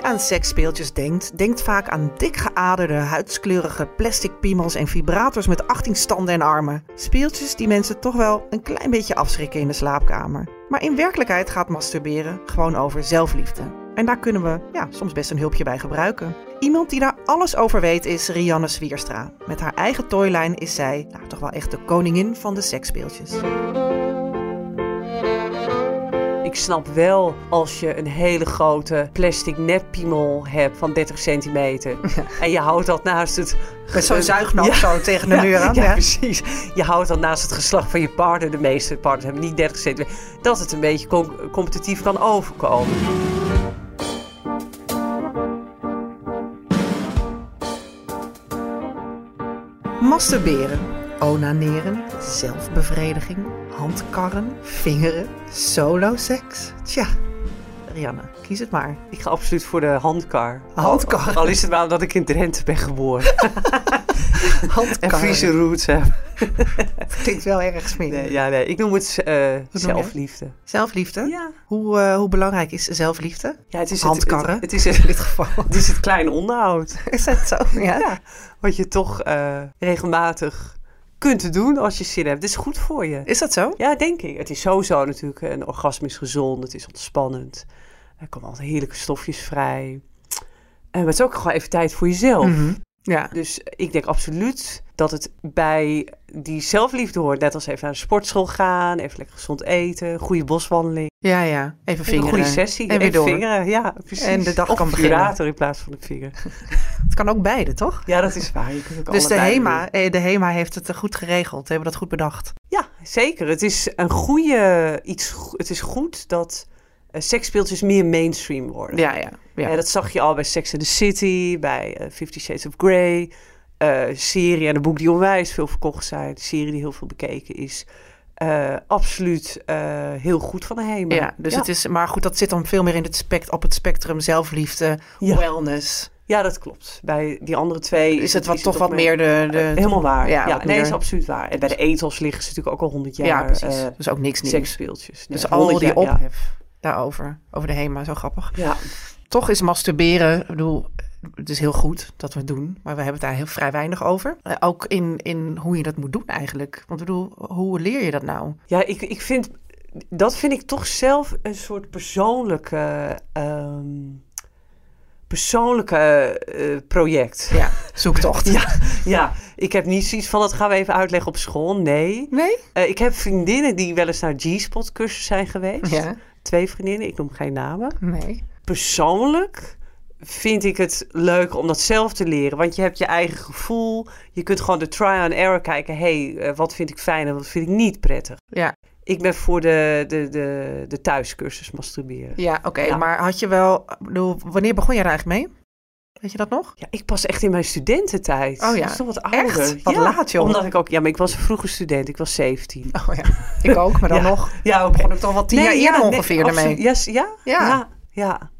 Wie aan seksspeeltjes denkt, denkt vaak aan dik geaderde, huidskleurige plastic piemels en vibrators met 18 standen en armen. Speeltjes die mensen toch wel een klein beetje afschrikken in de slaapkamer. Maar in werkelijkheid gaat masturberen gewoon over zelfliefde. En daar kunnen we ja, soms best een hulpje bij gebruiken. Iemand die daar alles over weet is Rianne Zwierstra. Met haar eigen toylijn is zij nou, toch wel echt de koningin van de seksspeeltjes. Ik snap wel als je een hele grote plastic netpiemel hebt van 30 centimeter. En je houdt dat naast het... Met zo'n zuignap ja. zo tegen de muur aan. Ja, Ja, precies. Je houdt dat naast het geslacht van je partner. De meeste partners hebben niet 30 centimeter. Dat het een beetje com- competitief kan overkomen. Masturberen, onaneren, zelfbevrediging, handkarren, vingeren, soloseks. Tja, Rianne, kies het maar. Ik ga absoluut voor de handkar. Handkar. Al, al is het maar omdat ik in Drenthe ben geboren. en Handkarren. Friese roots heb. Klinkt wel erg smerig. Nee, ja, nee. Ik noem het eh, noem zelfliefde. Zelfliefde? Ja. Hoe, eh, hoe belangrijk is zelfliefde? ja, het is Handkarren? Het, het, het is In dit geval. het is het kleine onderhoud. Is dat zo? Ja. Ja. Wat je toch eh, regelmatig kunt doen als je zin hebt. Het is goed voor je. Is dat zo? Ja, denk ik. Het is sowieso natuurlijk, een orgasme is gezond, het is ontspannend. Er komen altijd heerlijke stofjes vrij. En het is ook gewoon even tijd voor jezelf. Mhm. Ja. Dus ik denk absoluut dat het bij die zelfliefde hoort. Net als even naar de sportschool gaan, even lekker gezond eten, goede boswandeling. Ja, ja. Even Even een vingeren. goede sessie. En weer even door. vingeren, ja, precies. En de dag of kan beginnen. in plaats van een vinger. Het kan ook beide, toch? Ja, dat is waar. Je kunt ook Dus de HEMA, doen. eh, de HEMA heeft het eh, goed geregeld. Hebben dat goed bedacht. Ja, zeker. Het is een goede iets. Het is goed dat uh, seksspeeltjes meer mainstream worden. Ja, ja. ja. Eh, dat zag je al bij Sex and the City, bij eh, Fifty Shades of Grey, eh, serie en een boek die onwijs veel verkocht zijn, de serie die heel veel bekeken is. Eh, absoluut eh, heel goed van de HEMA. Ja, dus het is, maar goed, dat zit dan veel meer in het spect, op het spectrum zelfliefde, Ja. wellness. Ja, dat klopt. Bij die andere twee Is het wat, is toch wat meer de, de Helemaal waar. Ja, Ja, nee, meer- is absoluut waar. En bij de etels liggen ze natuurlijk ook al honderd jaar. ja, precies. dus ook niks nieuws. seksspeeltjes. Nee, Dus al 100 die ophef daarover, over de HEMA, zo grappig. Ja. Toch is masturberen, ik bedoel, het is heel goed dat we het doen, maar we hebben het daar heel vrij weinig over. Eh, ook in, in hoe je dat moet doen eigenlijk. Want ik bedoel, hoe leer je dat nou? Ja, ik, ik vind, dat vind ik toch zelf een soort persoonlijke, ehm, persoonlijke eh, project. Ja, zoektocht. Ja, ja, ik heb niet zoiets van, dat gaan we even uitleggen op school. Nee. Nee? Eh, ik heb vriendinnen die wel eens naar G-spot cursus zijn geweest. Ja. Twee vriendinnen, ik noem geen namen. Nee. Persoonlijk vind ik het leuk om dat zelf te leren. Want je hebt je eigen gevoel. Je kunt gewoon de trial and error kijken. Hé, hey, eh, wat vind ik fijn en wat vind ik niet prettig. Ja, Ik ben voor de, de, de, de thuiscursus masturberen. ja oké. Ja. Maar had je wel, bedoel, wanneer begon je er eigenlijk mee? Weet je dat nog? Ja, ik pas echt in mijn studententijd. Oh ja. Dat is toch wat Echt? ouder. Wat ja, laat, joh. Omdat ik ook... Ja, maar ik was een vroege student. Ik was 17. Oh ja, ik ook, maar dan Ja. nog. Ja, oké. Begon ik toch wel tien jaar eerder ongeveer ermee. Yes, ja? Ja. ja?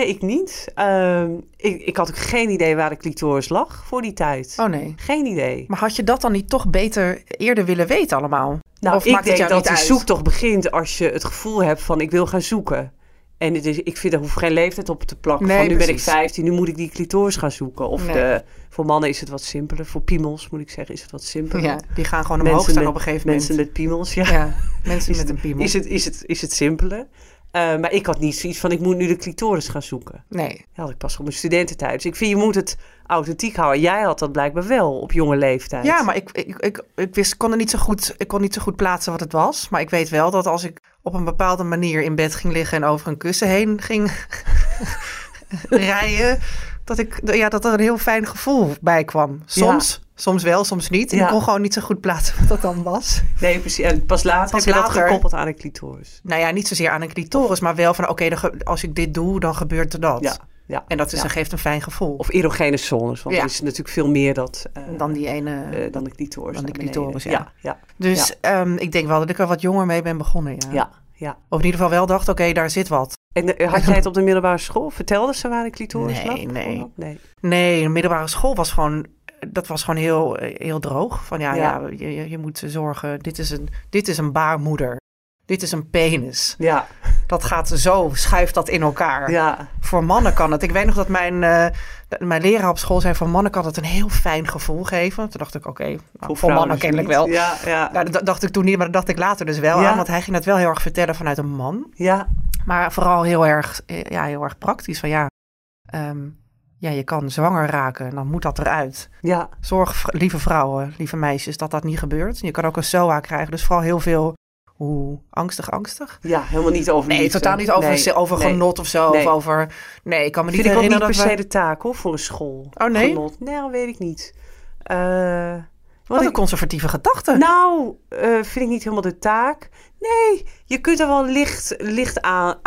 Nee, ik niet. Ehm, ik, ik had ook geen idee waar de clitoris lag voor die tijd. Oh nee. Geen idee. Maar had je dat dan niet toch beter eerder willen weten allemaal? Nou, of ik maakt het denk jou dat die zoektocht begint als je het gevoel hebt van ik wil gaan zoeken. En het is, ik vind, er hoeft geen leeftijd op te plakken. Nee, van nu ben ik precies. 15, nu moet ik die clitoris gaan zoeken. Of Nee. de, voor mannen is het wat simpeler. Voor piemels moet ik zeggen, is het wat simpeler. Ja, die gaan gewoon omhoog staan met, op een gegeven moment. Mensen met piemels, ja. Ja, mensen met een piemel. Is het, is het, is het simpeler. Eh, maar ik had niet zoiets van ik moet nu de clitoris gaan zoeken. Nee. Dat had ik pas op mijn studententijd. Dus ik vind je moet het authentiek houden. Jij had dat blijkbaar wel op jonge leeftijd. Ja, maar ik, ik, ik, ik wist, kon er niet zo goed, ik kon niet zo goed plaatsen wat het was. Maar ik weet wel dat als ik op een bepaalde manier in bed ging liggen en over een kussen heen ging rijden, dat, ik, ja, dat er een heel fijn gevoel bij kwam. Soms, soms wel, soms niet. En Ja. Ik kon gewoon niet zo goed plaatsen wat dat dan was. Nee, precies. En pas later Pas heb je dat gekoppeld aan een clitoris. Nou ja, niet zozeer aan een clitoris, maar wel van oké, als ik dit doe, dan gebeurt er dat. Ja, ja. En dat is, ja. geeft een fijn gevoel. Of erogene zones, want Ja. is natuurlijk veel meer dat, eh, dan die ene. eh, dan de clitoris. dan de clitoris, ja. Ja, ja, dus ehm, ik denk wel dat ik er wat jonger mee ben begonnen. Ja. ja, ja. Of in ieder geval wel dacht, oké, daar zit wat. En eh, had jij het op de middelbare school? Vertelde ze waar de clitoris Nee, lag? nee. nee. Nee, de middelbare school was gewoon, dat was gewoon heel, heel droog. Van ja, ja. Ja. je, je- moet zorgen, dit is, een, dit is een baarmoeder. Dit is een penis. Ja, dat gaat zo, schuift dat in elkaar. Ja, Voor mannen kan het. Ik weet nog dat mijn, dat mijn leraar op school zei: voor mannen kan het een heel fijn gevoel geven. Toen dacht ik: oké, nou, voor, mannen kennelijk niet. wel. Ja, ja. Nou, dat dacht ik toen niet, maar dat dacht ik later dus wel Ja. aan. Want hij ging het wel heel erg vertellen vanuit een man. ja. Maar vooral heel erg, eh, ja, heel erg praktisch. Van ja, ehm, ja, je kan zwanger raken en dan moet dat eruit. ja. Zorg, lieve vrouwen, lieve meisjes, dat dat niet gebeurt. Je kan ook een SOA krijgen. Dus vooral heel veel, hoe angstig, angstig. Ja, helemaal niet over Nee, totaal niet over, Nee, over nee. genot of zo. Nee. Of over, nee, ik kan me niet Vind ik ook niet herinneren per dat se de taak hoor, voor een school. Oh, nee? Genot. Nee, dat weet ik niet. Eh, Wat een ik, conservatieve gedachte. nou, eh, vind ik niet helemaal de taak. Nee, je kunt er wel licht, licht aan,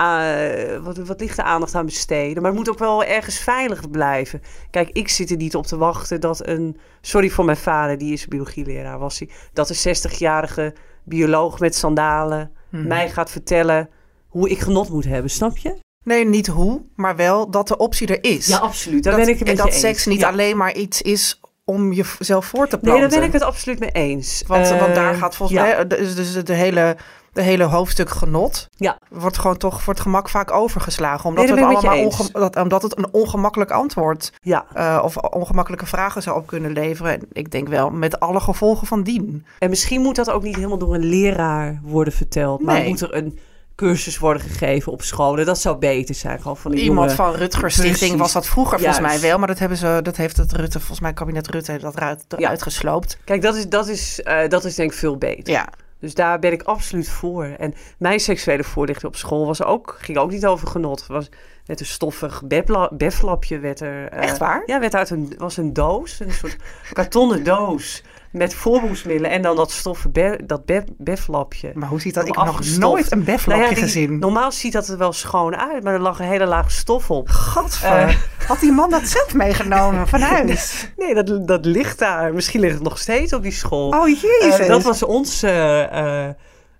wat, wat lichte aandacht aan besteden. Maar het moet ook wel ergens veilig blijven. Kijk, ik zit er niet op te wachten dat een... Sorry voor mijn vader, die is biologieleraar was hij. Dat een 60-jarige bioloog met sandalen Mhm. mij gaat vertellen hoe ik genot moet hebben. Snap je? Nee, niet hoe, maar wel dat de optie er is. Ja, absoluut. Daar dat, ben ik met dat seks niet Ja. alleen maar iets is om jezelf voor te Nee, planten. daar ben ik het absoluut mee eens. Want, Eh, want daar gaat volgens ja. mij, dus, dus de, hele, de hele hoofdstuk genot, Ja. wordt gewoon toch voor het gemak vaak overgeslagen. Omdat, Nee, het, allemaal onge- omdat het een ongemakkelijk antwoord Ja, eh, of ongemakkelijke vragen zou op kunnen leveren. En ik denk wel met alle gevolgen van dien. en misschien moet dat ook niet helemaal door een leraar worden verteld. Maar Nee. moet er een cursus worden gegeven op scholen. Dat zou beter zijn. Gewoon van Iemand jonge... van Rutger Stichting Precies. was dat vroeger volgens mij wel. Maar dat, hebben ze, dat heeft het Rutte, volgens mij kabinet Rutte, dat eruit, Ja. gesloopt. Kijk, dat is, dat, is, eh, dat is denk ik veel beter. Ja, Dus daar ben ik absoluut voor. En mijn seksuele voorlichting op school was ook, ging ook niet over genot. Het was met een stoffig befla- beflapje. Werd er, eh, Echt waar? Ja, werd uit een, was een doos. Een soort kartonnen doos. Met voorboedsmiddelen. En dan dat stoffen be, dat be, beflapje. maar hoe ziet dat? Ik heb nog nooit een beflapje Nou ja, gezien. Normaal ziet dat er wel schoon uit. Maar er lag een hele laag stof op. Gadver. Eh. Had die man dat zelf meegenomen van huis? Nee, dat, dat ligt daar. Misschien ligt het nog steeds op die school. Oh jezus. Eh, dat was onze eh,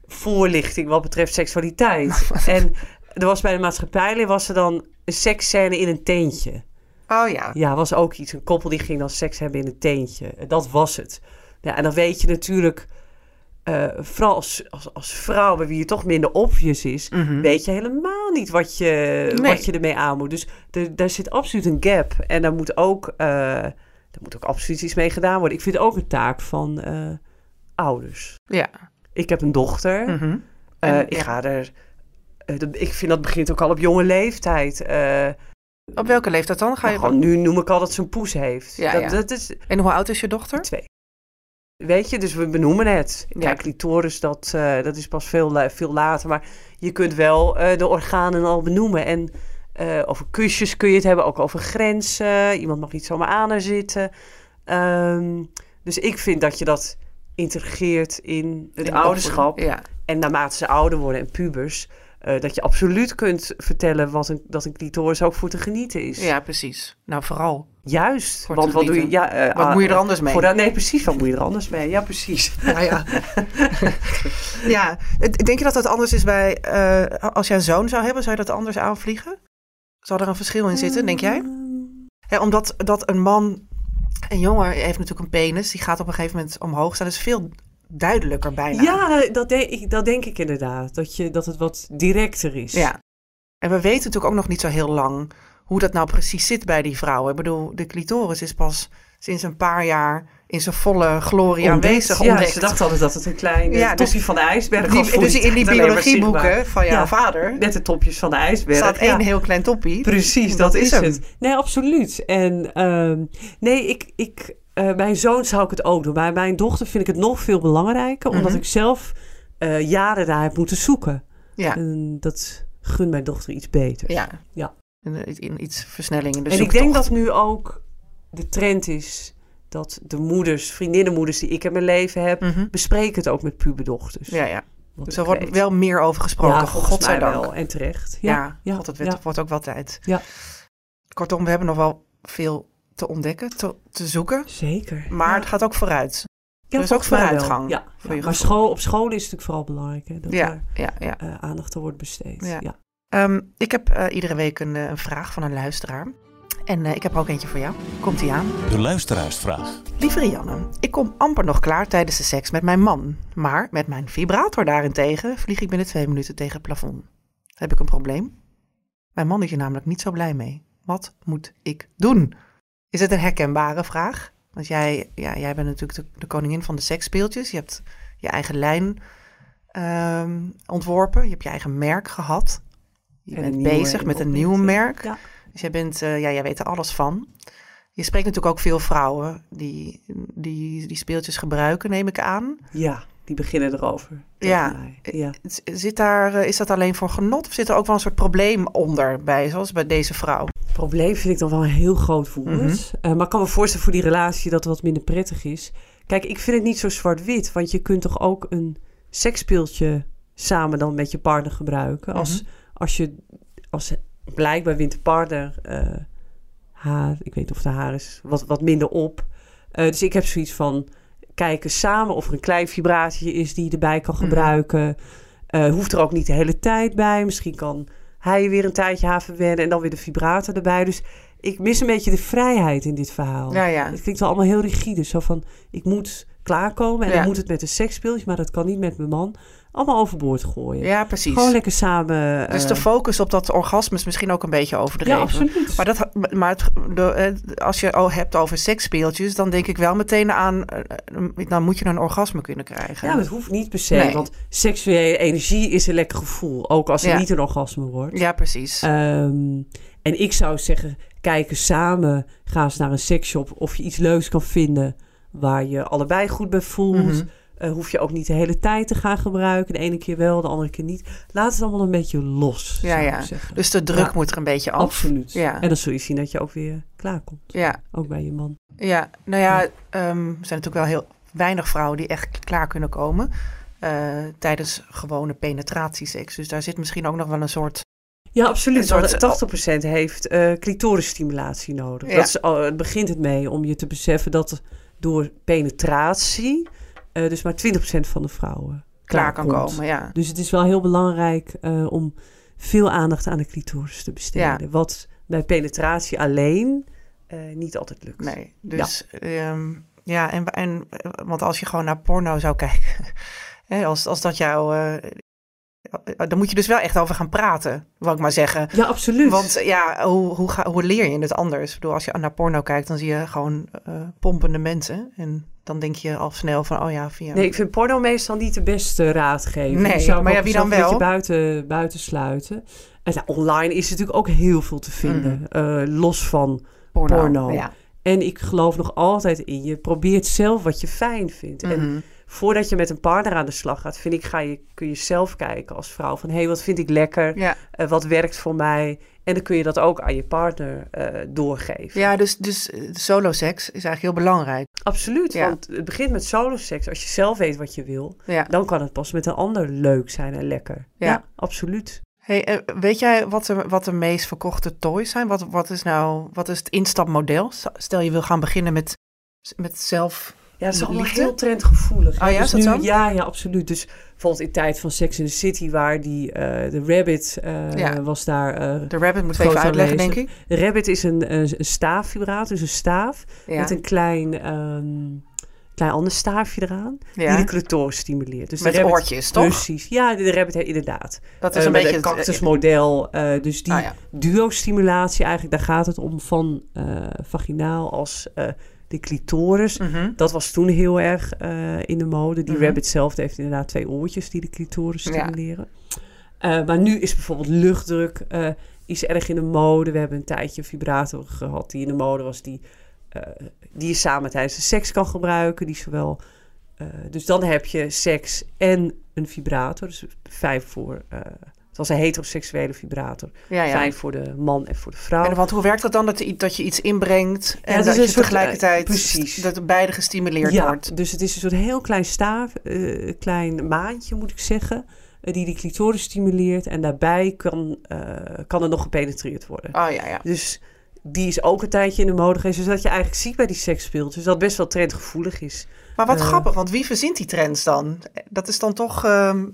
voorlichting wat betreft seksualiteit. en er was bij de maatschappijleer was er dan een seksscène in een tentje. Oh ja. Ja, was ook iets. Een koppel die ging dan seks hebben in een tentje. En Dat was het. Ja, en dan weet je natuurlijk, eh, vooral als, als, als vrouw, bij wie je toch minder obvious is, Mhm. weet je helemaal niet wat je, Nee. wat je ermee aan moet. Dus daar zit absoluut een gap. En daar moet ook, eh daar moet ook absoluut iets mee gedaan worden. Ik vind het ook een taak van eh, ouders. Ja. Ik heb een dochter. Mhm. En, ik ja. ga er. dat- ik vind dat begint ook al op jonge leeftijd. Op welke leeftijd dan? Ga je gewoon nu noem ik al dat ze een poes heeft. Ja, dat, ja. dat is En hoe oud is je dochter? twee. Weet je, dus we benoemen het. Ja. Kijk, clitoris, dat, eh, dat is pas veel, la- veel later. Maar je kunt wel eh, de organen al benoemen. En eh, over kusjes kun je het hebben, ook over grenzen. Iemand mag niet zomaar aan haar zitten. Ehm, dus ik vind dat je dat integreert in het In ouderschap. Ja. En naarmate ze ouder worden en pubers, eh, dat je absoluut kunt vertellen wat een, dat een clitoris ook voor te genieten is. ja, precies. Nou, vooral. Juist. Want wat doe je? Ja, eh, Wat ah, moet je er anders mee? Voor dat, nee, precies. Wat moet je er anders mee? Ja, precies. Ja, ja. ja. Denk je dat dat anders is bij... eh, als jij een zoon zou hebben, zou je dat anders aanvliegen? Zou er een verschil in zitten, denk jij? Hè, omdat dat een man... Een jongen heeft natuurlijk een penis. Die gaat op een gegeven moment omhoog staan. Dat is veel duidelijker bijna. Ja, dat denk, ik, dat denk ik inderdaad. Dat, je, dat het wat directer is. Ja. En we weten natuurlijk ook nog niet zo heel lang hoe dat nou precies zit bij die vrouwen. Ik bedoel, de clitoris is pas sinds een paar jaar in zijn volle glorie aanwezig Ja, ontdekt. ze dacht altijd dat het een klein Ja, ja, dus- topje van de ijsberg was. dus in die biologieboeken van jouw Ja. vader Met de topjes van de ijsberg. staat één heel klein toppie. Precies, Dat dat, is hem. het. Nee, absoluut. En ehm, nee, ik, ik, eh, mijn zoon zou ik het ook doen. Bij mijn dochter vind ik het nog veel belangrijker, omdat Mhm. ik zelf eh, jaren daar heb moeten zoeken. Ja, En dat gun mijn dochter iets beter. ja. Ja. In, in iets versnelling in de en ik denk dat nu ook de trend is dat de moeders, vriendinnenmoeders die ik in mijn leven heb, Mhm. bespreken het ook met puberdochters. Ja, ja. Wat Dus er wordt weet. wel meer over gesproken. ja, godzijdank. wel. En terecht. Ja, Ja, ja, God, het ja. wordt, ook wel tijd. Ja. Kortom, we hebben nog wel veel te ontdekken, te, te zoeken. Zeker. Maar het gaat ook vooruit. Ja, er is ook vooruitgang Ja, voor maar school, op school is het natuurlijk vooral belangrijk hè, dat er eh, aandacht aan wordt besteed. Ja. Ehm, ik heb eh, iedere week een, eh, een vraag van een luisteraar. En eh, ik heb er ook eentje voor jou. Komt ie aan. De luisteraarsvraag. Lieve Rianne, ik kom amper nog klaar tijdens de seks met mijn man. Maar met mijn vibrator daarentegen vlieg ik binnen twee minuten tegen het plafond. heb ik een probleem. Mijn man is hier namelijk niet zo blij mee. Wat moet ik doen? Is het een herkenbare vraag? Want jij, ja, jij bent natuurlijk de, de koningin van de seksspeeltjes. Je hebt je eigen lijn ehm, ontworpen. Je hebt je eigen merk gehad. Je En bent nieuwe bezig met een nieuw merk. Ja. Dus jij, bent, eh, ja, jij weet er alles van. Je spreekt natuurlijk ook veel vrouwen die, die die speeltjes gebruiken, neem ik aan. Ja, die beginnen erover. Ja. ja. Z- Zit daar, eh, is dat alleen voor genot of zit er ook wel een soort probleem onder bij, zoals bij deze vrouw? probleem vind ik dan wel een heel groot. Mhm. Eh, maar ik kan me voorstellen voor die relatie dat het wat minder prettig is. Kijk, ik vind het niet zo zwart-wit. Want je kunt toch ook een seksspeeltje samen dan met je partner gebruiken. Als, Mhm. Als je, als blijkbaar wint de partner eh, haar, ik weet niet of de haar is, wat, wat minder op. Eh, dus ik heb zoiets van kijken samen of er een klein vibratie is die je erbij kan Mhm. gebruiken. Eh, hoeft er ook niet de hele tijd bij. Misschien kan hij weer een tijdje haar verwennen en dan weer de vibrator erbij. Dus ik mis een beetje de vrijheid in dit verhaal. Ja, ja. Het klinkt wel allemaal heel rigide. Zo van, ik moet klaarkomen en Ja. dan moet het met een seksspeeltje, maar dat kan niet met mijn man. Allemaal overboord gooien. Ja, precies. Gewoon lekker samen. Dus eh, de focus op dat orgasme is misschien ook een beetje overdreven. Ja, absoluut. Maar, dat, maar het, de, eh, als je al hebt over seksspeeltjes, dan denk ik wel meteen aan, eh, eh, dan moet je een orgasme kunnen krijgen. Ja, het hoeft niet per se. Nee. Want seksuele energie is een lekker gevoel. Ook als het Ja. niet een orgasme wordt. Ja, precies. Ehm, en ik zou zeggen, kijken samen. Ga eens naar een seksshop of je iets leuks kan vinden waar je allebei goed bij voelt. Mhm. Eh, hoef je ook niet de hele tijd te gaan gebruiken. De ene keer wel, de andere keer niet. Laat het allemaal een beetje los, Ja. Dus de druk Ja. moet er een beetje af. Absoluut. Ja. En dan zul je zien dat je ook weer klaarkomt. Ja, Ook bij je man. ja. nou ja, ehm, er zijn natuurlijk wel heel weinig vrouwen die echt klaar kunnen komen eh, tijdens gewone penetratieseks. Dus daar zit misschien ook nog wel een soort... Ja, absoluut. Soort- Want 80% heeft eh clitorisstimulatie nodig. Ja. Dat is, al- het begint het mee om je te beseffen dat door penetratie... eh, dus maar 20% van de vrouwen klaar kan komt. komen. Ja. Dus het is wel heel belangrijk eh, om veel aandacht aan de clitoris te besteden. Wat bij penetratie alleen eh, niet altijd lukt. Nee, dus ja, ja en, en want als je gewoon naar porno zou kijken, hè, als, als dat jou, eh, dan moet je dus wel echt over gaan praten, wil ik maar zeggen. Ja, absoluut. Want eh, ja, hoe, hoe, ga, hoe leer je het anders? Ik bedoel, als je naar porno kijkt, dan zie je gewoon eh, pompende mensen. En dan denk je al snel van, oh ja, via... Nee, ik vind porno meestal niet de beste raadgever. Nee, zou maar ja, wie dan Een beetje wel? buiten, buiten sluiten. En nou, online is natuurlijk ook heel veel te vinden. Eh, los van porno. porno. Ja. En ik geloof nog altijd in je. Probeert zelf wat je fijn vindt. En Mhm. Voordat je met een partner aan de slag gaat, vind ik, ga je, kun je zelf kijken als vrouw. Van hé, hey, wat vind ik lekker? ja. Eh, wat werkt voor mij? En dan kun je dat ook aan je partner eh, doorgeven. ja, dus, dus eh, solo-seks is eigenlijk heel belangrijk. Absoluut, Ja. want het begint met solo-seks. Als je zelf weet wat je wil, Ja. dan kan het pas met een ander leuk zijn en lekker. Ja. Ja, absoluut. Hey, weet jij wat de, wat de meest verkochte toys zijn? Wat, wat is nou wat is het instapmodel? Stel je wil gaan beginnen met, met zelf. Ja, dat is allemaal heel trendgevoelig. Oh ja, Dus nu- zo? Ja, ja, absoluut. Dus bijvoorbeeld in tijd van Sex in the City, waar die, eh, de Rabbit eh, Ja. was daar... eh, De rabbit moet even uitleggen, denk ik. de Rabbit is een, een, een staafvibrator, dus een staaf Ja. met een klein, ehm, klein ander staafje eraan, die de clitoris stimuleert. Dus de Met Rabbit- oortjes, toch? Precies. Ja, de, de Rabbit inderdaad. Dat is een beetje een het- cactusmodel. dus die Ah, duo-stimulatie eigenlijk, daar gaat het om van vaginaal als de clitoris. Mhm. Dat was toen heel erg eh, in de mode. Die Mhm. rabbit zelf heeft inderdaad twee oortjes die de clitoris Ja. stimuleren. Eh, maar nu is bijvoorbeeld luchtdruk eh, is erg in de mode. We hebben een tijdje een vibrator gehad die in de mode was. Die, die je samen tijdens de seks kan gebruiken. Die zowel, dus dan heb je seks en een vibrator. Dus fijn voor... het was een heteroseksuele vibrator. Ja, ja. Fijn voor de man en voor de vrouw. En want hoe werkt dat dan dat, dat je iets inbrengt en dat een je soort, tegelijkertijd eh, precies. dat beide gestimuleerd ja, wordt? dus het is een soort heel klein staaf, eh, klein maandje moet ik zeggen, eh, die de clitoris stimuleert. En daarbij kan, eh, kan er nog gepenetreerd worden. Oh ja, ja. Dus die is ook een tijdje in de mode geweest. Dus dat je eigenlijk ziet bij die seksspeeltjes dat best wel trendgevoelig is. Maar wat Eh. grappig, want wie verzint die trends dan? Dat is dan toch. ehm,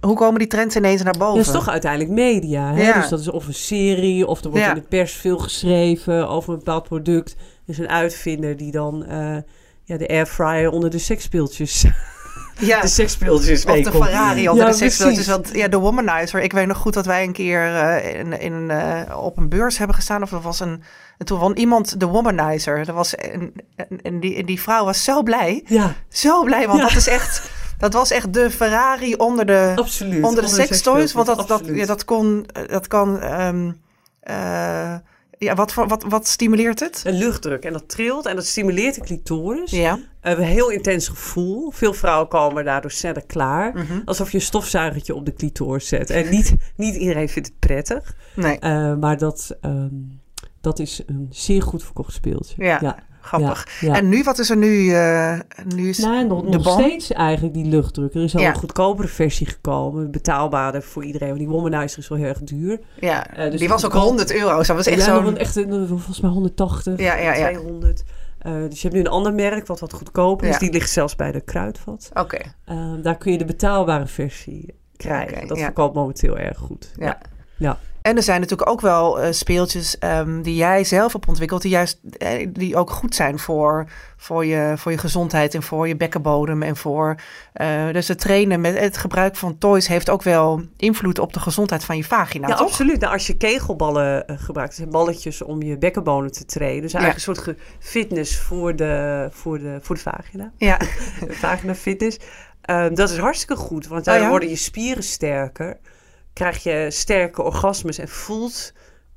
hoe komen die trends ineens naar boven? Dat is toch uiteindelijk media. Hè? Ja. Dus dat is of een serie, of er wordt Ja. in de pers veel geschreven over een bepaald product. Er is een uitvinder die dan eh, ja, de airfryer onder de seksspeeltjes Ja. de seksspeeltjes Of de Ferrari onder Ja, de seksspeeltjes. Want ja, de womanizer. Ik weet nog goed dat wij een keer eh, in, in, eh, op een beurs hebben gestaan. Of er was een... En toen won iemand de womanizer. Dat was, en, en, en die, en die vrouw was zo blij. Ja, Zo blij, want Ja. dat is echt... Dat was echt de Ferrari onder de, absoluut. onder de sekstoys. Want dat, dat, ja, dat kon... Dat kan... ehm, eh, ja, wat, wat, wat stimuleert het? Een luchtdruk en dat trilt en dat stimuleert de clitoris. Ja. We hebben een heel intens gevoel. Veel vrouwen komen daardoor sneller klaar. Mhm. Alsof je een stofzuigertje op de clitoris zet. En niet, niet iedereen vindt het prettig. Nee, Eh, maar dat, ehm, dat is een zeer goed verkocht speeltje. Ja, ja, grappig. ja. En nu, wat is er nu? eh, nu is Nou, nog, de nog steeds eigenlijk die luchtdruk. Er is al Ja. een goedkopere versie gekomen. Betaalbaarder voor iedereen. Want die womanizer is wel heel erg duur. Ja, Eh, dus die was ook goedkoop. 100 euro. Dat was echt zo'n... echt, een- volgens mij 180, Ja, ja, ja. 200. Eh, dus je hebt nu een ander merk wat wat goedkoper is. Die ligt zelfs bij de kruidvat. Oké, Eh, daar kun je de betaalbare versie krijgen. Oké, dat verkoopt momenteel erg goed. ja. Ja. En er zijn natuurlijk ook wel eh, speeltjes ehm, die jij zelf hebt ontwikkeld, die juist eh, die ook goed zijn voor, voor, je, voor je gezondheid en voor je bekkenbodem en voor. eh, dus het trainen met het gebruik van toys heeft ook wel invloed op de gezondheid van je vagina, Ja, toch? absoluut. Nou, als je kegelballen gebruikt, zijn balletjes om je bekkenbonen te trainen. Dus eigenlijk een soort fitness voor de, voor de, voor de vagina. Ja, vagina fitness. Ehm, dat is hartstikke goed, want Oh daardoor ja? worden je spieren sterker. Krijg je sterke orgasmes en voelt,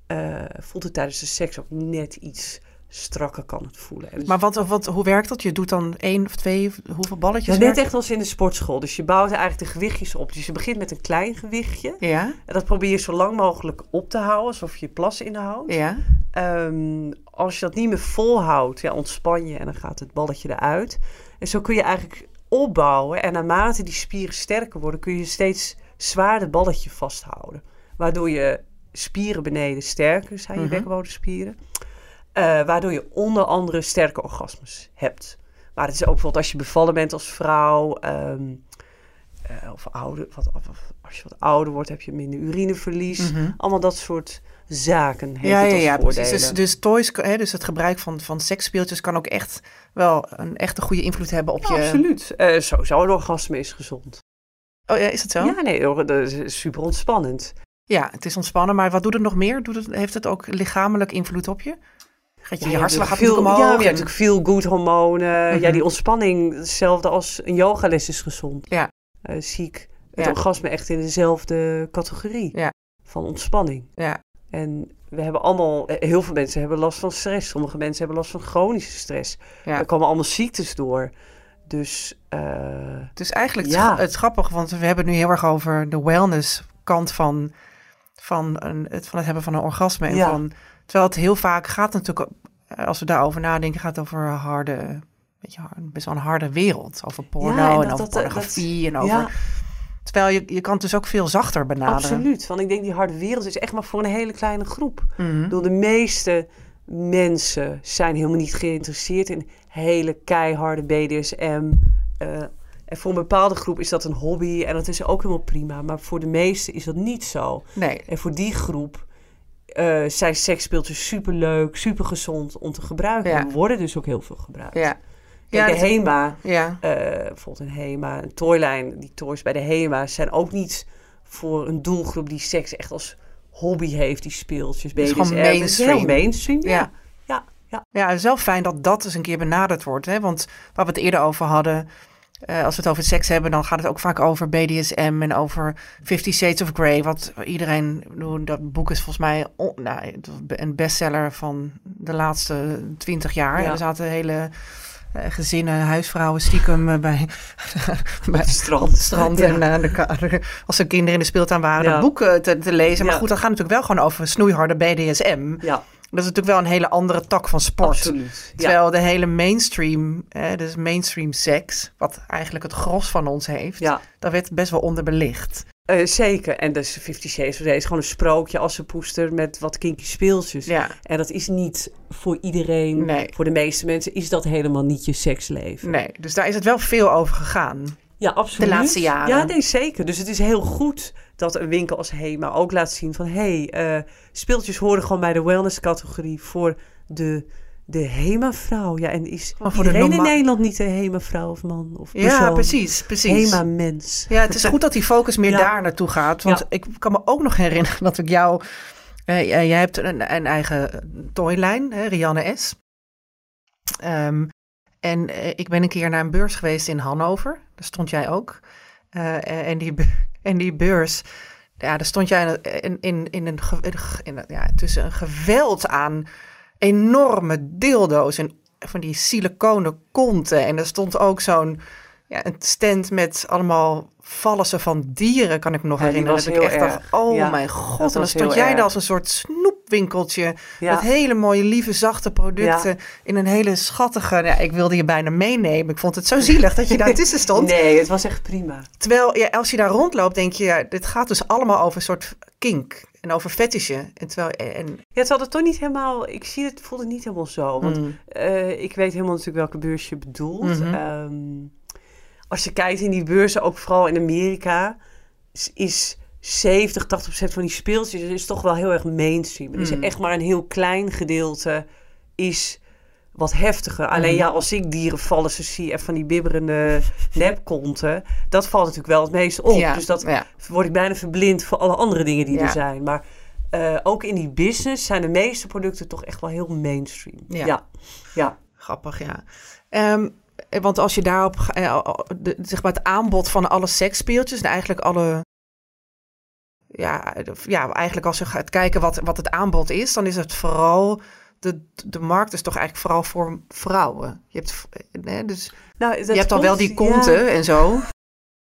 eh, voelt het tijdens de seks ook net iets strakker kan het voelen. En dus- maar wat, wat, hoe werkt dat? Je doet dan één of twee, hoeveel balletjes? ja, net echt als in de sportschool. Dus je bouwt eigenlijk de gewichtjes op. Dus je begint met een klein gewichtje. Ja, En dat probeer je zo lang mogelijk op te houden, alsof je plas inhoudt. ja, Ehm, als je dat niet meer volhoudt, ja, ontspan je en dan gaat het balletje eruit. En zo kun je eigenlijk opbouwen. En naarmate die spieren sterker worden, kun je steeds zwaarder balletje vasthouden. Waardoor je spieren beneden sterker zijn, je Mhm. bekkenbodemspieren. Eh, waardoor je onder andere sterke orgasmes hebt. Maar het is ook bijvoorbeeld als je bevallen bent als vrouw. ehm, eh, of ouder, wat, of- als je wat ouder wordt, heb je minder urineverlies. Mhm. Allemaal dat soort zaken heeft ja, het ja, ja precies. Dus, dus toys, hè, dus het gebruik van, van seksspeeltjes kan ook echt wel een echte goede invloed hebben op Ja, je. absoluut. Eh, sowieso een orgasme is gezond. Oh ja, is het zo? Ja, nee, dat is super ontspannend. Ja, het is ontspannen, maar wat doet het nog meer? Doet het, heeft het ook lichamelijk invloed op je? Gaat je, Ja, je hartslag gaat veel, omhoog. Ja, je hebt natuurlijk veel good hormonen. Mhm. Ja, die ontspanning, hetzelfde als een yogales is gezond. Ja. Eh, zie ik het Ja. orgasme echt in dezelfde categorie Ja. van ontspanning. Ja. En we hebben allemaal, eh, heel veel mensen hebben last van stress. Sommige mensen hebben last van chronische stress. Ja. Er komen allemaal ziektes door. Dus eh, Dus eigenlijk het, Ja. gra- het grappig, want we hebben het nu heel erg over de wellness kant van, van, een, het, van het hebben van een orgasme. En Ja. van, terwijl het heel vaak gaat natuurlijk, eh, als we daarover nadenken, gaat het over een harde, weet je, best wel een harde wereld. Over porno Ja, en en, dat- over dat- dat- pornografie en over... Terwijl je, je kan het dus ook veel zachter benaderen. absoluut. Want ik denk die harde wereld is echt maar voor een hele kleine groep. Bedoel, de meeste mensen zijn helemaal niet geïnteresseerd in hele keiharde BDSM. Eh, en voor een bepaalde groep is dat een hobby en dat is ook helemaal prima. Maar voor de meesten is dat niet zo. Nee, En voor die groep eh, zijn seksspeeltjes super leuk, super gezond om te gebruiken. Ja. En worden dus ook heel veel gebruikt. ja. Kijk, Ja, de HEMA, Ja, eh, bijvoorbeeld een HEMA, een toylijn, die toys bij de HEMA zijn ook niet voor een doelgroep die seks echt als hobby heeft, die speeltjes, Het is BDSM. gewoon Het is mainstream. mainstream. Ja. Ja, ja. Ja, het is wel fijn dat dat eens een keer benaderd wordt. Hè? Want waar we het eerder over hadden, eh, als we het over seks hebben, dan gaat het ook vaak over BDSM en over Fifty Shades of Grey. Wat iedereen, dat boek is volgens mij on- nou, een bestseller van de laatste twintig jaar. Ja. Er zaten hele eh, gezinnen, huisvrouwen stiekem eh, bij, bij het strand. het strand Ja. en de, als de kinderen in de speeltuin waren, Ja. dat boek te, te lezen. Maar goed, dat gaat natuurlijk wel gewoon over snoeiharde BDSM. Ja, Dat is natuurlijk wel een hele andere tak van sport. absoluut. Ja. Terwijl de hele mainstream, eh, dus mainstream seks, wat eigenlijk het gros van ons heeft, Ja, daar werd best wel onder belicht. eh, zeker. En dus Fifty Shades of Grey is gewoon een sprookje als een poester met wat kinky speeltjes. Ja, En dat is niet voor iedereen, Nee. voor de meeste mensen is dat helemaal niet je seksleven. nee. Dus daar is het wel veel over gegaan. Ja, absoluut. De laatste jaren. Ja, nee, zeker. Dus het is heel goed dat een winkel als Hema ook laat zien van... hé, hey, eh, speeltjes horen gewoon bij de wellness-categorie voor de de HEMA-vrouw. Ja, en is Maar voor de iedereen in Nederland niet een HEMA-vrouw of man of Ja, precies, precies. HEMA-mens. Ja, het is goed dat die focus meer Ja. daar naartoe gaat. Want Ja. ik kan me ook nog herinneren dat ik jou... eh, jij hebt een, een eigen toylijn, hè, Rianne S. Ehm, en eh, ik ben een keer naar een beurs geweest in Hannover. Daar stond jij ook. Eh, en, die, en die beurs... Ja, daar stond jij in, in, in een, in, een- ja, tussen een geweld aan enorme dildo's en van die siliconen konten. En er stond ook zo'n ja, een stand met allemaal vallen van dieren, kan ik me nog Ja, herinneren. Dat ik echt dacht, oh Ja, mijn god. En dan stond jij daar als een soort snoepwinkeltje. Ja. Met hele mooie, lieve, zachte producten. In een hele schattige... Ja, ik wilde je bijna meenemen. Ik vond het zo zielig dat je daar tussen stond. Nee, het was echt prima. Terwijl ja, als je daar rondloopt, denk je... Ja, dit gaat dus allemaal over een soort kink. En over fetishen. En terwijl... En, Ja, het had het toch niet helemaal... Ik zie het, voelde het niet helemaal zo. Want Mm. eh, ik weet helemaal natuurlijk welke beurs je bedoelt. Mhm. Ehm, als je kijkt in die beurzen, ook vooral in Amerika... is, is 70, 80 procent van die speeltjes is toch wel heel erg mainstream. Er is Mm. echt maar een heel klein gedeelte is wat heftiger. Alleen Mhm. ja, als ik dieren vallen, ze zie en van die bibberende nepkonten... dat valt natuurlijk wel het meest op. ja, Dus dat ja. word ik bijna verblind voor alle andere dingen die Ja. er zijn. Maar eh, ook in die business zijn de meeste producten toch echt wel heel mainstream. Ja. ja. Grappig, ja. Ehm, eh, want als je daarop, eh, de, zeg maar het aanbod van alle seksspeeltjes en eigenlijk alle, ja, ja, eigenlijk als je gaat kijken wat, wat het aanbod is, dan is het vooral, de, de markt is toch eigenlijk vooral voor vrouwen. Je hebt, eh, hè, dus Nou, je hebt dan wel die konten en zo.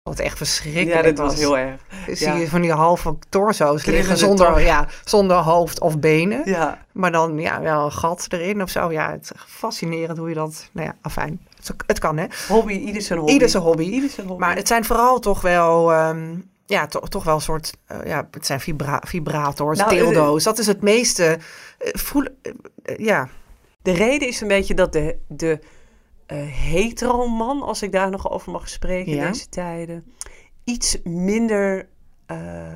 Wat echt verschrikkelijk ja dat was heel erg. Zie ja. je van die halve torso's liggen zonder, tor- ja, zonder hoofd of benen. Ja. Maar dan ja, wel een gat erin of zo. Ja, het is echt fascinerend hoe je dat... Nou ja, afijn. Het, het kan, hè? Hobby, ieder zijn hobby. Ieder zijn hobby. Ieder zijn hobby. Maar het zijn vooral toch wel... ehm, ja, to- toch wel een soort... eh, ja, het zijn vibra vibrators, Nou, dildo's. Dat is het meeste... eh, voel, eh, eh, ja, De reden is een beetje dat de, de eh hetero-man, als ik daar nog over mag spreken Ja. in deze tijden, iets minder eh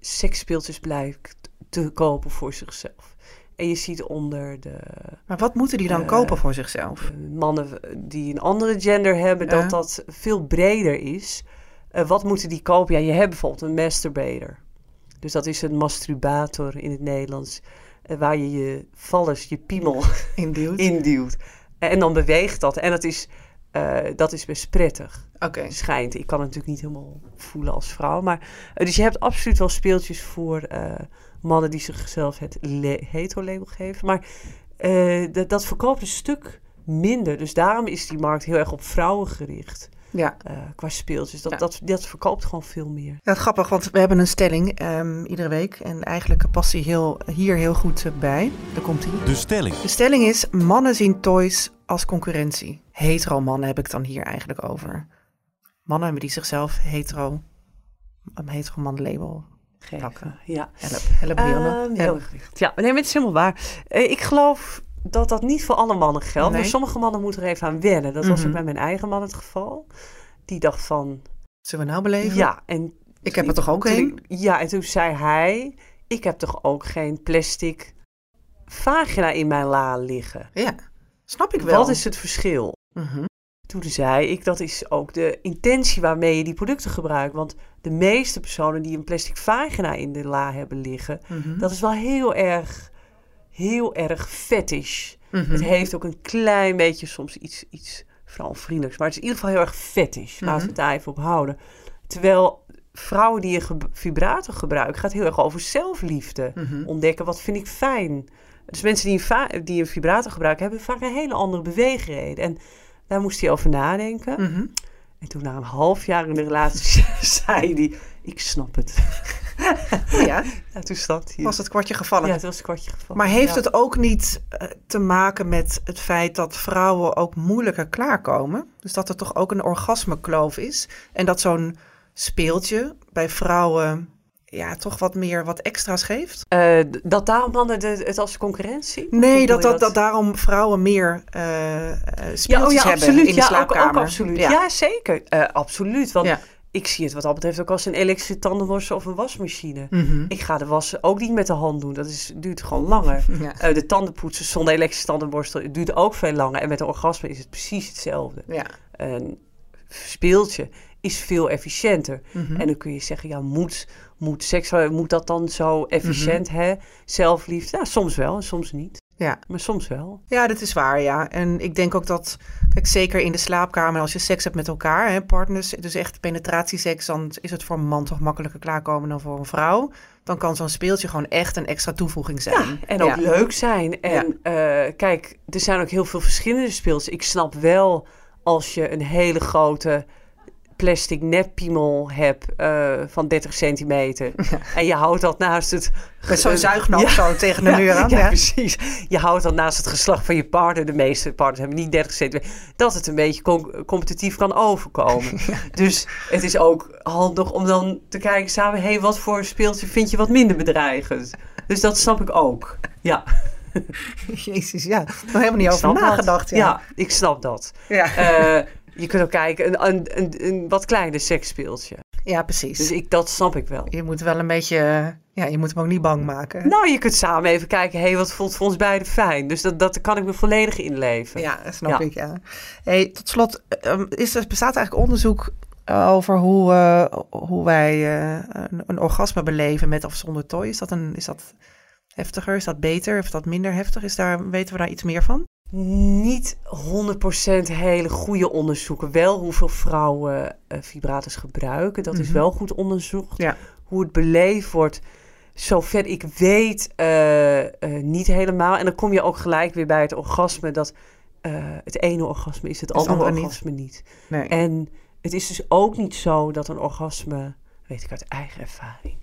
seksspeeltjes blijkt te kopen voor zichzelf. En je ziet onder de maar wat moeten die dan Eh, kopen voor zichzelf? eh, mannen die een andere gender hebben, Ja. dat dat veel breder is. Eh, wat moeten die kopen? Ja, je hebt bijvoorbeeld een masturbator. Dus dat is een masturbator in het Nederlands. eh, waar je je vallers, je piemel Induwt? induwt. En dan beweegt dat. En dat is, eh, dat is best prettig. Oké. Schijnt. Ik kan het natuurlijk niet helemaal voelen als vrouw. Maar, dus je hebt absoluut wel speeltjes voor mannen die zichzelf het hetero-label geven. Maar dat verkoopt een stuk minder. Dus daarom is die markt heel erg op vrouwen gericht. Ja. eh, qua speeltjes. Dat, Ja. dat, dat verkoopt gewoon veel meer. Ja, grappig, want we hebben een stelling ehm, iedere week. En eigenlijk past die heel, hier heel goed eh, bij. Daar komt hij. De stelling. De stelling is: mannen zien toys als concurrentie. Hetero mannen heb ik dan hier eigenlijk over. Mannen die zichzelf hetero, een hetero man label. Geven. Plakken. Ja. Help, help. Ehm, Help. heel erg. Ja, nee, maar het is helemaal waar. Eh, ik geloof dat dat niet voor alle mannen geldt. Nee. Maar sommige mannen moeten er even aan wennen. Dat was Mhm. ook bij mijn eigen man het geval. Die dacht van, Zullen we nou beleven? ja. En Ik heb er toch ook een? Ja, en toen zei hij, ik heb toch ook geen plastic vagina in mijn la liggen. Ja, snap ik wel. Wat is het verschil? Mhm. Toen zei ik, dat is ook de intentie waarmee je die producten gebruikt. Want de meeste personen die een plastic vagina in de la hebben liggen, Mhm. dat is wel heel erg, heel erg fetish. Mhm. Het heeft ook een klein beetje soms iets, iets vrouwenvriendelijks. Maar het is in ieder geval heel erg fetish. Laten we het daar even op houden. Terwijl vrouwen die een vibrator gebruiken, gaat heel erg over zelfliefde. Mhm. Ontdekken, wat vind ik fijn. Dus mensen die een, die een vibrator gebruiken, hebben vaak een hele andere beweegreden. En daar moest hij over nadenken. Mhm. En toen na een half jaar in de relatie zei hij, ik snap het. Ja, Ja, toen zat hij. was het kwartje gevallen. Ja, het was kwartje gevallen. Maar heeft Ja. het ook niet eh, te maken met het feit dat vrouwen ook moeilijker klaarkomen? Dus dat er toch ook een orgasmekloof is? En dat zo'n speeltje bij vrouwen ja, toch wat meer wat extra's geeft? Eh, dat daarom mannen de, het als concurrentie? Nee, dat, dat, dat daarom vrouwen meer eh, speeltjes Ja, oh ja, hebben absoluut. in de ja, slaapkamer. ook absoluut. Ja, zeker. Absoluut. Want Ja. Ik zie het wat dat betreft ook als een elektrische tandenborstel of een wasmachine. Mhm. Ik ga de wassen ook niet met de hand doen. Dat is, duurt gewoon langer. Ja. Eh, de tandenpoetsen zonder elektrische tandenborstel het duurt ook veel langer. En met een orgasme is het precies hetzelfde. Ja. Een speeltje is veel efficiënter. Mhm. En dan kun je zeggen, ja, moet, moet seks, moet dat dan zo efficiënt, hè? Zelfliefde? Ja, soms wel en soms niet. Ja. Maar soms wel. Ja, dat is waar, ja. En ik denk ook dat, kijk, zeker in de slaapkamer, als je seks hebt met elkaar, hè, partners, dus echt penetratieseks, dan is het voor een man toch makkelijker klaarkomen dan voor een vrouw. Dan kan zo'n speeltje gewoon echt een extra toevoeging zijn. En ook Ja. leuk zijn. En eh, kijk, er zijn ook heel veel verschillende speels. Ik snap wel als je een hele grote plastic neppiemel hebt eh, van 30 centimeter. En je houdt dat naast het... Met zo'n zuignap ja. zo tegen de muur aan. Ja, precies. Je houdt dat naast het geslacht van je partner. De meeste partners hebben niet 30 centimeter. Dat het een beetje com- competitief kan overkomen. Dus het is ook handig om dan te kijken samen... hé, hey, wat voor speeltje vind je wat minder bedreigend? Dus dat snap ik ook. Ja, Jezus, ja. Nog helemaal niet ik over nagedacht. Ja. ik snap dat. Ja. Eh, je kunt ook kijken, een, een, een, een wat kleiner seksspeeltje. ja, precies. Dus ik, dat snap ik wel. Je moet wel een beetje, ja, je moet hem ook niet bang maken. Nou, je kunt samen even kijken, hé, hey, wat voelt voor ons beiden fijn? Dus dat, dat kan ik me volledig inleven. Ja, snap Ja. ik, ja. Hey, tot slot, ehm, is er bestaat eigenlijk onderzoek eh, over hoe, eh, hoe wij eh, een, een orgasme beleven met of zonder toy? Is dat, een, is dat heftiger? Is dat beter? Of is dat minder heftig? Is daar, weten we daar iets meer van? Niet 100% hele goede onderzoeken. Wel hoeveel vrouwen eh, vibrators gebruiken. Dat is Mhm. wel goed onderzocht. Ja. Hoe het beleefd wordt, zover ik weet, eh, eh, niet helemaal. En dan kom je ook gelijk weer bij het orgasme. Dat het ene orgasme is het andere andere niet. orgasme niet. Nee. En het is dus ook niet zo dat een orgasme, weet ik uit eigen ervaring,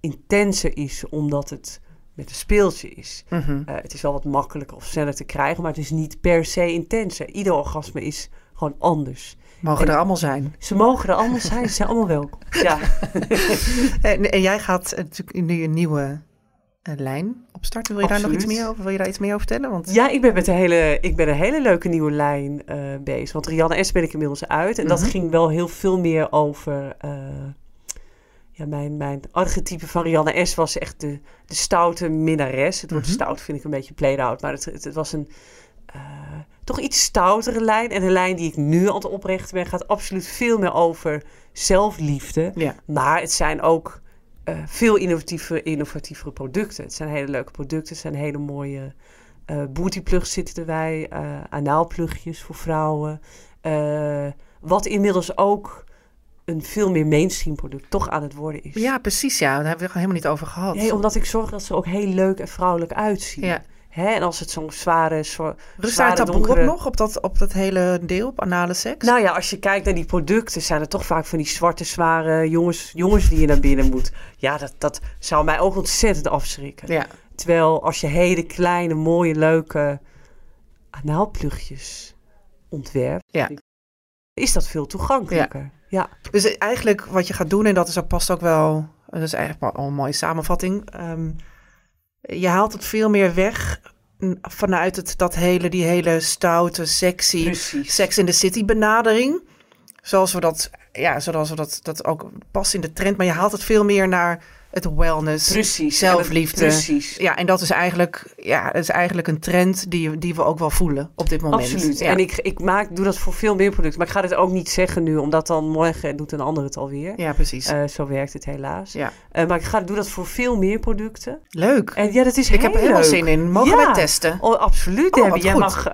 intenser is omdat het met een speeltje is. Mhm. Eh, het is wel wat makkelijker of sneller te krijgen, maar het is niet per se intenser. Ieder orgasme is gewoon anders. Mogen en- er allemaal zijn. Ze mogen er allemaal zijn, ze zijn allemaal welkom. Ja. En, en jij gaat eh, natuurlijk nu een nieuwe eh, lijn opstarten. Wil je daar nog iets meer over? Wil je daar iets meer over vertellen? Want ja, ik ben met een hele, ik ben een hele leuke nieuwe lijn bezig. Want Rianne S ben ik inmiddels uit. En dat Mhm. ging wel heel veel meer over... ja, mijn, mijn archetype van Rianne S was echt de, de stoute minnares. Het woord Mhm. stout vind ik een beetje played out. Maar het, het, het was een eh, toch iets stoutere lijn. En de lijn die ik nu aan het oprichten ben... gaat absoluut veel meer over zelfliefde. ja. Maar het zijn ook eh, veel innovatieve, innovatievere producten. Het zijn hele leuke producten. Het zijn hele mooie bootyplugs zitten erbij. eh anaalplugjes voor vrouwen. Wat inmiddels ook een veel meer mainstream product toch aan het worden is. ja, precies. Ja, daar hebben we het helemaal niet over gehad. Nee, omdat ik zorg dat ze ook heel leuk en vrouwelijk uitzien. ja. Hè? En als het zo'n zware... Zo, Rust daar taboe donkere- op nog, op dat, op dat hele deel, op anale seks? Nou ja, als je kijkt naar die producten, zijn er toch vaak van die zwarte, zware jongens, jongens die je naar binnen moet. Ja, dat, dat zou mij ook ontzettend afschrikken. ja. Terwijl als je hele kleine, mooie, leuke anaalplugjes ontwerpt, Ja. Is dat veel toegankelijker. Ja. Dus eigenlijk wat je gaat doen, en dat is, dat past ook wel, dat is eigenlijk wel een mooie samenvatting. ehm, je haalt het veel meer weg vanuit het, dat hele, die hele stoute, sexy, precies. Sex in the City benadering. Zoals we dat, ja, zoals we dat, dat ook past in de trend. Maar je haalt het veel meer naar het wellness, Precies. zelfliefde. En het- Precies. Ja, en dat is eigenlijk, ja, is eigenlijk een trend die, die we ook wel voelen op dit moment. Absoluut. Ja. En ik, ik maak, doe dat voor veel meer producten. Maar ik ga dit ook niet zeggen nu, omdat dan morgen doet een ander het alweer. ja, precies. Eh, zo werkt het helaas. ja. Eh, maar ik ga, doe dat voor veel meer producten. Leuk. En ja, dat is ik heb er heel helemaal zin in. Mogen Ja. wij testen? Oh, absoluut, Oh, Jij mag eh,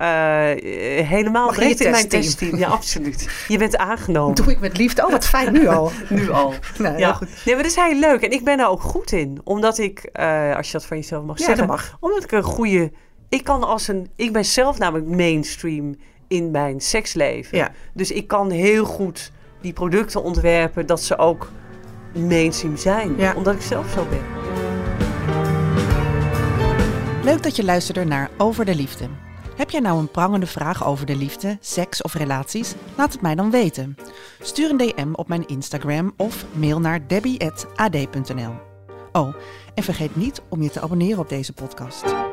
helemaal Mag in mijn testteam. Ja, absoluut. Je bent aangenomen. Doe ik met liefde. Oh, wat fijn nu al. Nu al. Nou, heel Ja. goed. Nee, maar dat is heel leuk. En ik ben daar ook goed in. Omdat ik, eh, als je dat van jezelf mag Ja, zeggen. dat mag. Omdat ik een goede... Ik kan als een... Ik ben zelf namelijk mainstream in mijn seksleven. Ja. Dus ik kan heel goed die producten ontwerpen dat ze ook mainstream zijn. Ja. Omdat ik zelf zo ben. Leuk dat je luisterde naar Over de Liefde. Heb jij nou een prangende vraag over de liefde, seks of relaties? Laat het mij dan weten. Stuur een DM op mijn Instagram of mail naar debbie.ad.nl. Oh, en vergeet niet om je te abonneren op deze podcast.